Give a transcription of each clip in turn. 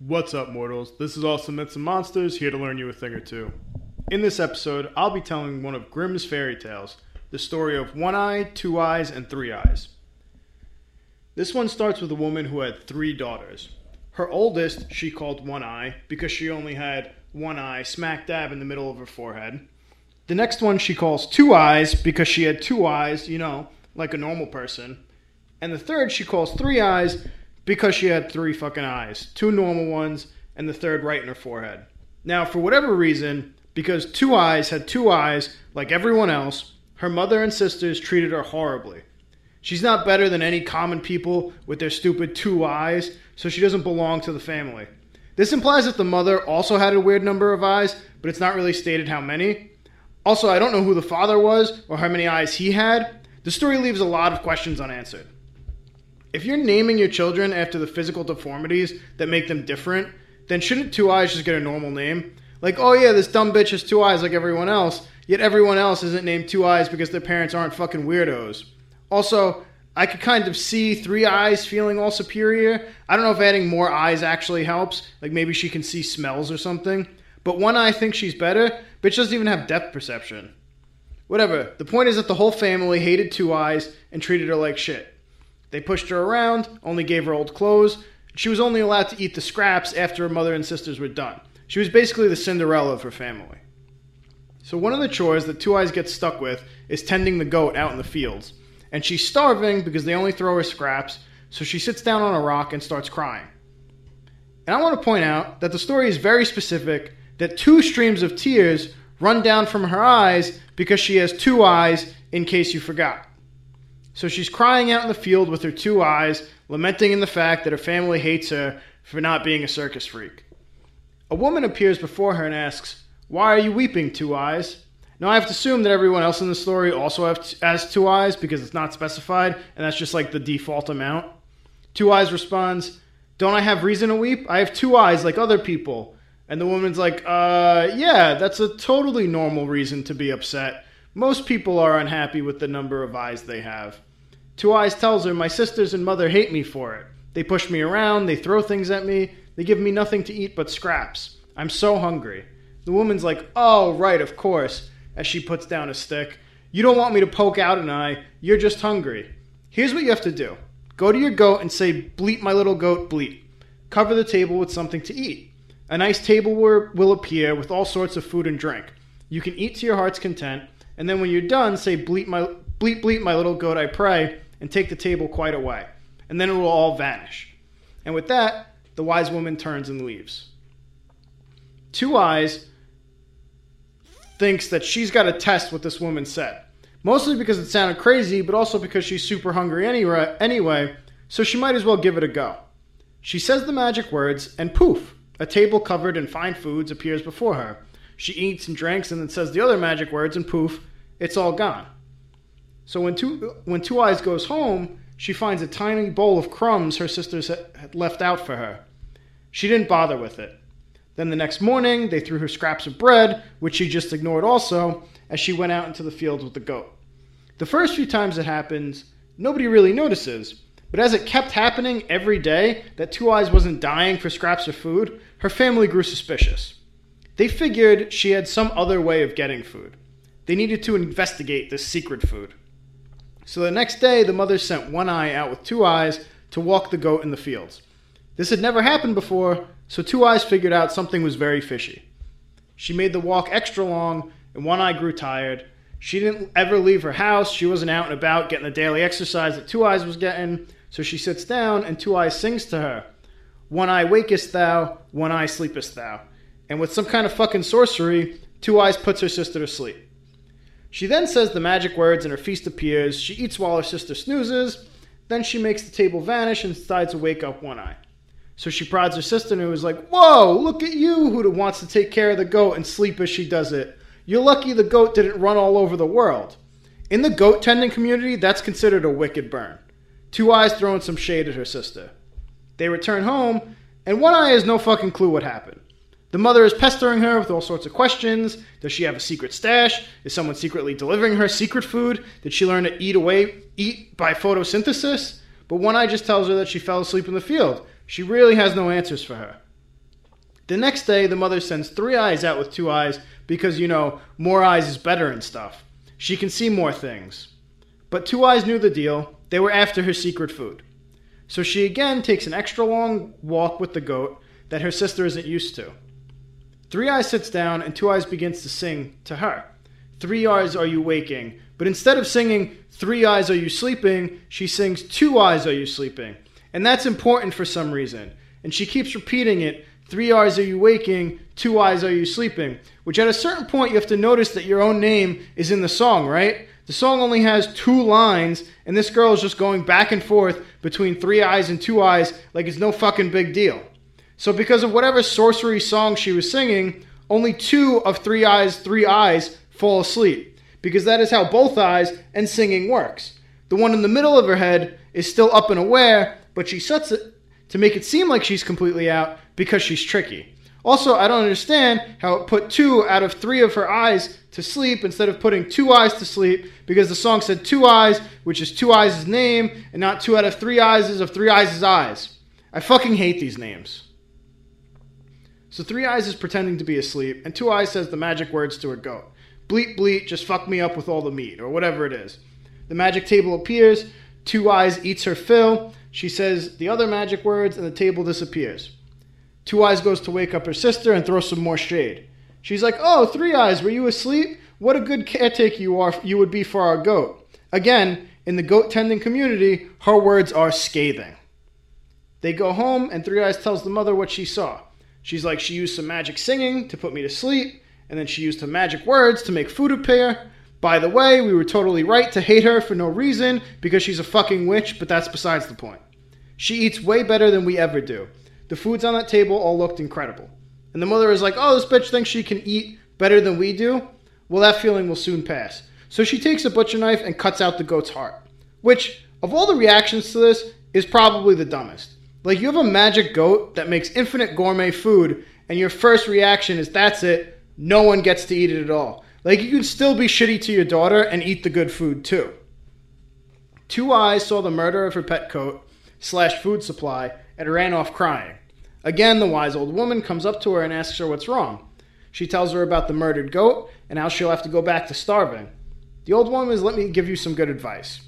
What's up, mortals? This is Awesome Myths and Monsters, here to learn you a thing or two. In this episode, I'll be telling one of Grimm's fairy tales, the story of One Eye, Two Eyes, and Three Eyes. This one starts with a woman who had three daughters. Her oldest she called One Eye because she only had one eye smack dab in the middle of her forehead. The next one she calls Two Eyes because she had two eyes, you know, like a normal person. And the third she calls Three Eyes because she had three fucking eyes two normal ones, and the third right in her forehead. Now, for whatever reason, because Two Eyes had two eyes like everyone else, her mother and sisters treated her horribly. She's not better than any common people with their stupid two eyes, so she doesn't belong to the family. This implies that the mother also had a weird number of eyes, but it's not really stated how many. Also, I don't know who the father was or how many eyes he had. The story leaves a lot of questions unanswered. If you're naming your children after the physical deformities that make them different, then shouldn't Two Eyes just get a normal name? Like, oh yeah, this dumb bitch has two eyes like everyone else, yet everyone else isn't named Two Eyes because their parents aren't fucking weirdos. Also, I could kind of see Three Eyes feeling all superior. I don't know if adding more eyes actually helps. Like maybe she can see smells or something. But One Eye thinks she's better. Bitch doesn't even have depth perception. Whatever. The point is that the whole family hated Two Eyes and treated her like shit. They pushed her around, only gave her old clothes. She was only allowed to eat the scraps after her mother and sisters were done. She was basically the Cinderella of her family. So, one of the chores that Two Eyes gets stuck with is tending the goat out in the fields. And she's starving because they only throw her scraps, so she sits down on a rock and starts crying. And I want to point out that the story is very specific that two streams of tears run down from her eyes because she has two eyes, in case you forgot. So she's crying out in the field with her two eyes, lamenting in the fact that her family hates her for not being a circus freak. A woman appears before her and asks, Why are you weeping, Two Eyes? Now, I have to assume that everyone else in the story also has two eyes because it's not specified, and that's just like the default amount. Two Eyes responds, Don't I have reason to weep? I have two eyes like other people. And the woman's like, Uh, yeah, that's a totally normal reason to be upset. Most people are unhappy with the number of eyes they have. Two Eyes tells her, My sisters and mother hate me for it. They push me around, they throw things at me, they give me nothing to eat but scraps. I'm so hungry. The woman's like, Oh, right, of course, as she puts down a stick. You don't want me to poke out an eye, you're just hungry. Here's what you have to do go to your goat and say, Bleat, my little goat, bleat. Cover the table with something to eat. A nice table will appear with all sorts of food and drink. You can eat to your heart's content, and then when you're done, say, Bleat, my, bleat, bleat, my little goat, I pray, and take the table quite away. And then it will all vanish. And with that, the wise woman turns and leaves. Two Eyes thinks that she's got to test what this woman said. Mostly because it sounded crazy, but also because she's super hungry anyway, anyway, so she might as well give it a go. She says the magic words, and poof, a table covered in fine foods appears before her. She eats and drinks and then says the other magic words, and poof, it's all gone. So when two, when Two Eyes goes home, she finds a tiny bowl of crumbs her sisters had left out for her. She didn't bother with it. Then the next morning, they threw her scraps of bread, which she just ignored also, as she went out into the fields with the goat. The first few times it happens, nobody really notices, but as it kept happening every day that Two Eyes wasn't dying for scraps of food, her family grew suspicious. They figured she had some other way of getting food. They needed to investigate this secret food. So the next day, the mother sent One Eye out with Two Eyes to walk the goat in the fields. This had never happened before, so Two Eyes figured out something was very fishy. She made the walk extra long, and One Eye grew tired. She didn't ever leave her house. She wasn't out and about getting the daily exercise that Two Eyes was getting. So she sits down, and Two Eyes sings to her One eye wakest thou, one eye sleepest thou. And with some kind of fucking sorcery, Two Eyes puts her sister to sleep. She then says the magic words and her feast appears. She eats while her sister snoozes. Then she makes the table vanish and decides to wake up one eye. So she prods her sister and is like, Whoa, look at you who wants to take care of the goat and sleep as she does it. You're lucky the goat didn't run all over the world. In the goat tending community, that's considered a wicked burn. Two Eyes throwing some shade at her sister. They return home, and One Eye has no fucking clue what happened. The mother is pestering her with all sorts of questions. Does she have a secret stash? Is someone secretly delivering her secret food? Did she learn to eat away eat by photosynthesis? But One Eye just tells her that she fell asleep in the field. She really has no answers for her. The next day, the mother sends Three Eyes out with Two Eyes because, you know, more eyes is better and stuff. She can see more things. But Two Eyes knew the deal. They were after her secret food. So she again takes an extra long walk with the goat that her sister isn't used to. Three Eyes sits down and Two Eyes begins to sing to her. Three Eyes are you waking? But instead of singing Three Eyes are you sleeping, she sings Two Eyes are you sleeping. And that's important for some reason. And she keeps repeating it Three eyes are you waking, two eyes are you sleeping. Which at a certain point you have to notice that your own name is in the song, right? The song only has two lines, and this girl is just going back and forth between three eyes and two eyes like it's no fucking big deal. So, because of whatever sorcery song she was singing, only two of three eyes, three eyes fall asleep. Because that is how both eyes and singing works. The one in the middle of her head is still up and aware, but she sets it to make it seem like she's completely out because she's tricky. Also, I don't understand how it put two out of three of her eyes to sleep instead of putting two eyes to sleep because the song said two eyes, which is two eyes' name, and not two out of three eyes of three eyes' eyes. I fucking hate these names. So Three Eyes is pretending to be asleep, and Two Eyes says the magic words to a goat. Bleat, bleat, just fuck me up with all the meat, or whatever it is. The magic table appears, Two Eyes eats her fill, she says the other magic words, and the table disappears. Two Eyes goes to wake up her sister and throw some more shade. She's like, Oh, Three Eyes, were you asleep? What a good caretaker you are. You would be for our goat." Again, in the goat tending community, her words are scathing. They go home, and Three Eyes tells the mother what she saw. She's like, she used some magic singing to put me to sleep, and then she used some magic words to make food appear. By the way, we were totally right to hate her for no reason because she's a fucking witch, but that's besides the point. She eats way better than we ever do. The foods on that table all looked incredible. And the mother is like, oh, this bitch thinks she can eat better than we do? Well, that feeling will soon pass. So she takes a butcher knife and cuts out the goat's heart. Which, of all the reactions to this, is probably the dumbest. Like, you have a magic goat that makes infinite gourmet food, and your first reaction is, that's it, no one gets to eat it at all. Like, you can still be shitty to your daughter and eat the good food, too. Two Eyes saw the murder of her pet goat slash food supply and ran off crying. Again, the wise old woman comes up to her and asks her what's wrong. She tells her about the murdered goat and how she'll have to go back to starving. The old woman is, let me give you some good advice.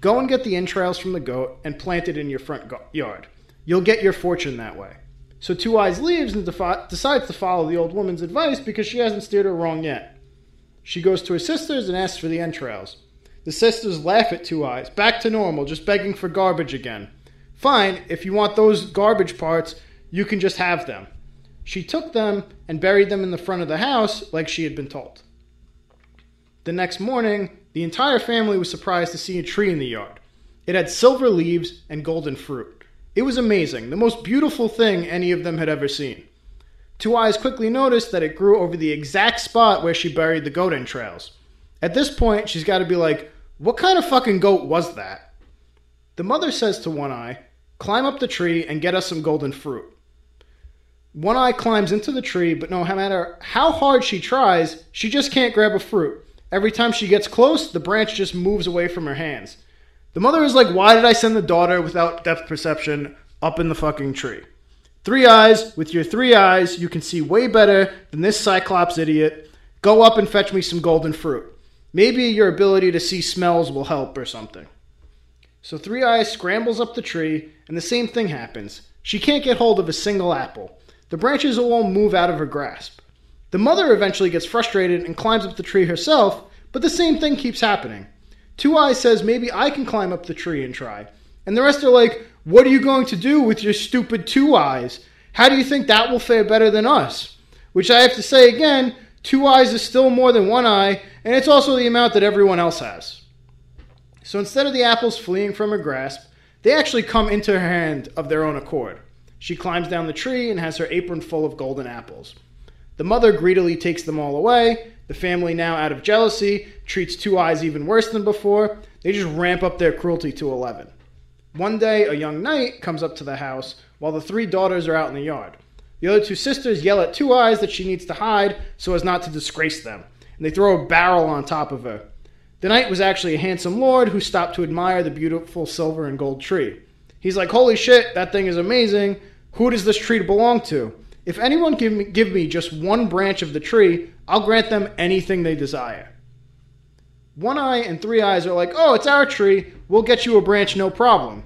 Go and get the entrails from the goat and plant it in your front go- yard. You'll get your fortune that way. So Two Eyes leaves and defi- decides to follow the old woman's advice because she hasn't steered her wrong yet. She goes to her sisters and asks for the entrails. The sisters laugh at Two Eyes, back to normal, just begging for garbage again. Fine, if you want those garbage parts, you can just have them. She took them and buried them in the front of the house like she had been told. The next morning, the entire family was surprised to see a tree in the yard. It had silver leaves and golden fruit. It was amazing, the most beautiful thing any of them had ever seen. Two Eyes quickly noticed that it grew over the exact spot where she buried the goat entrails. At this point, she's got to be like, what kind of fucking goat was that? The mother says to One Eye, climb up the tree and get us some golden fruit. One Eye climbs into the tree, but no matter how hard she tries, she just can't grab a fruit. Every time she gets close, the branch just moves away from her hands. The mother is like, Why did I send the daughter without depth perception up in the fucking tree? Three eyes, with your three eyes, you can see way better than this Cyclops idiot. Go up and fetch me some golden fruit. Maybe your ability to see smells will help or something. So Three Eyes scrambles up the tree, and the same thing happens. She can't get hold of a single apple. The branches all move out of her grasp. The mother eventually gets frustrated and climbs up the tree herself, but the same thing keeps happening. Two Eyes says maybe I can climb up the tree and try. And the rest are like, What are you going to do with your stupid two eyes? How do you think that will fare better than us? Which I have to say again, two eyes is still more than one eye, and it's also the amount that everyone else has. So instead of the apples fleeing from her grasp, they actually come into her hand of their own accord. She climbs down the tree and has her apron full of golden apples. The mother greedily takes them all away. The family, now out of jealousy, treats Two Eyes even worse than before. They just ramp up their cruelty to 11. One day, a young knight comes up to the house while the three daughters are out in the yard. The other two sisters yell at Two Eyes that she needs to hide so as not to disgrace them, and they throw a barrel on top of her. The knight was actually a handsome lord who stopped to admire the beautiful silver and gold tree. He's like, Holy shit, that thing is amazing. Who does this tree belong to? If anyone give me, give me just one branch of the tree, I'll grant them anything they desire. One Eye and Three Eyes are like, oh, it's our tree. We'll get you a branch, no problem.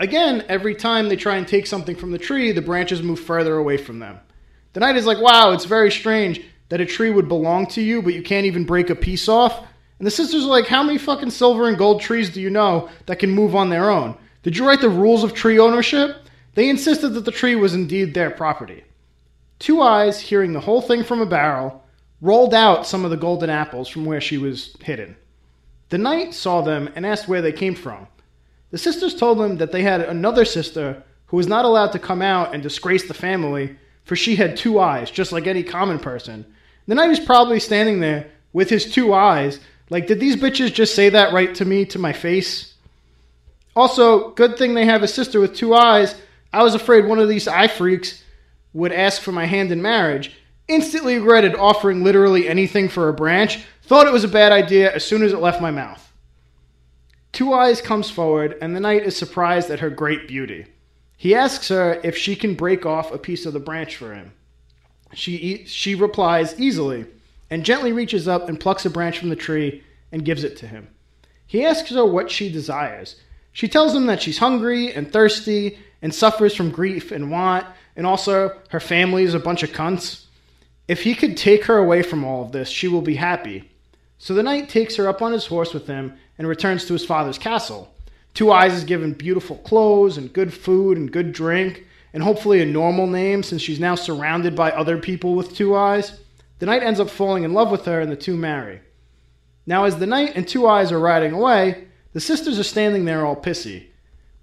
Again, every time they try and take something from the tree, the branches move further away from them. The knight is like, wow, it's very strange that a tree would belong to you, but you can't even break a piece off. And the sisters are like, how many fucking silver and gold trees do you know that can move on their own? Did you write the rules of tree ownership? They insisted that the tree was indeed their property. Two Eyes, hearing the whole thing from a barrel, rolled out some of the golden apples from where she was hidden. The knight saw them and asked where they came from. The sisters told him that they had another sister who was not allowed to come out and disgrace the family, for she had two eyes, just like any common person. The knight was probably standing there with his two eyes, like, did these bitches just say that right to me, to my face? Also, good thing they have a sister with two eyes. I was afraid one of these eye freaks would ask for my hand in marriage. Instantly regretted offering literally anything for a branch. Thought it was a bad idea as soon as it left my mouth. Two Eyes comes forward, and the knight is surprised at her great beauty. He asks her if she can break off a piece of the branch for him. She, she replies easily, and gently reaches up and plucks a branch from the tree and gives it to him. He asks her what she desires. She tells him that she's hungry and thirsty and suffers from grief and want, and also her family is a bunch of cunts. If he could take her away from all of this, she will be happy. So the knight takes her up on his horse with him and returns to his father's castle. Two Eyes is given beautiful clothes and good food and good drink, and hopefully a normal name since she's now surrounded by other people with two eyes. The knight ends up falling in love with her, and the two marry. Now, as the knight and Two Eyes are riding away, the sisters are standing there all pissy.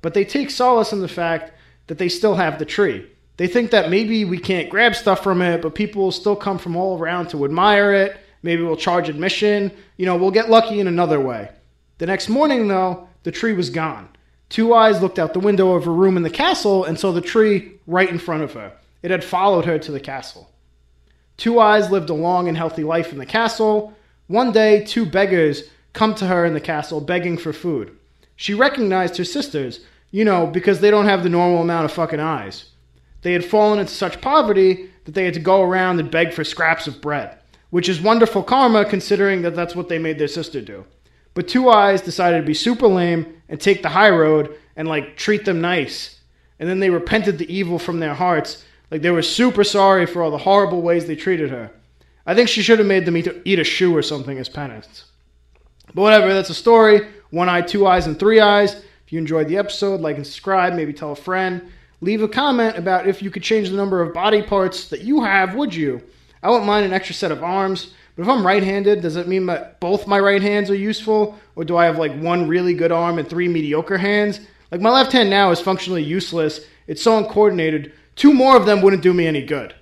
But they take solace in the fact that they still have the tree. They think that maybe we can't grab stuff from it, but people will still come from all around to admire it Maybe we'll charge admission. You know, we'll get lucky in another way. The next morning, though, the tree was gone. Two Eyes looked out the window of her room in the castle and saw the tree right in front of her. It had followed her to the castle. Two Eyes lived a long and healthy life in the castle. One day, two beggars come to her in the castle begging for food. She recognized her sisters, you know, because they don't have the normal amount of fucking eyes. They had fallen into such poverty that they had to go around and beg for scraps of bread which is wonderful karma considering that that's what they made their sister do. But Two Eyes decided to be super lame and take the high road and like treat them nice. And then they repented the evil from their hearts. Like they were super sorry for all the horrible ways they treated her. I think she should have made them eat, a shoe or something as penance. But whatever, that's a story. One eye, two eyes, and three eyes. If you enjoyed the episode, like and subscribe, maybe tell a friend. Leave a comment about if you could change the number of body parts that you have, would you? I wouldn't mind an extra set of arms, but if I'm right-handed, does it mean that both my right hands are useful, or do I have like one really good arm and three mediocre hands? Like my left hand now is functionally useless. It's so uncoordinated. Two more of them wouldn't do me any good.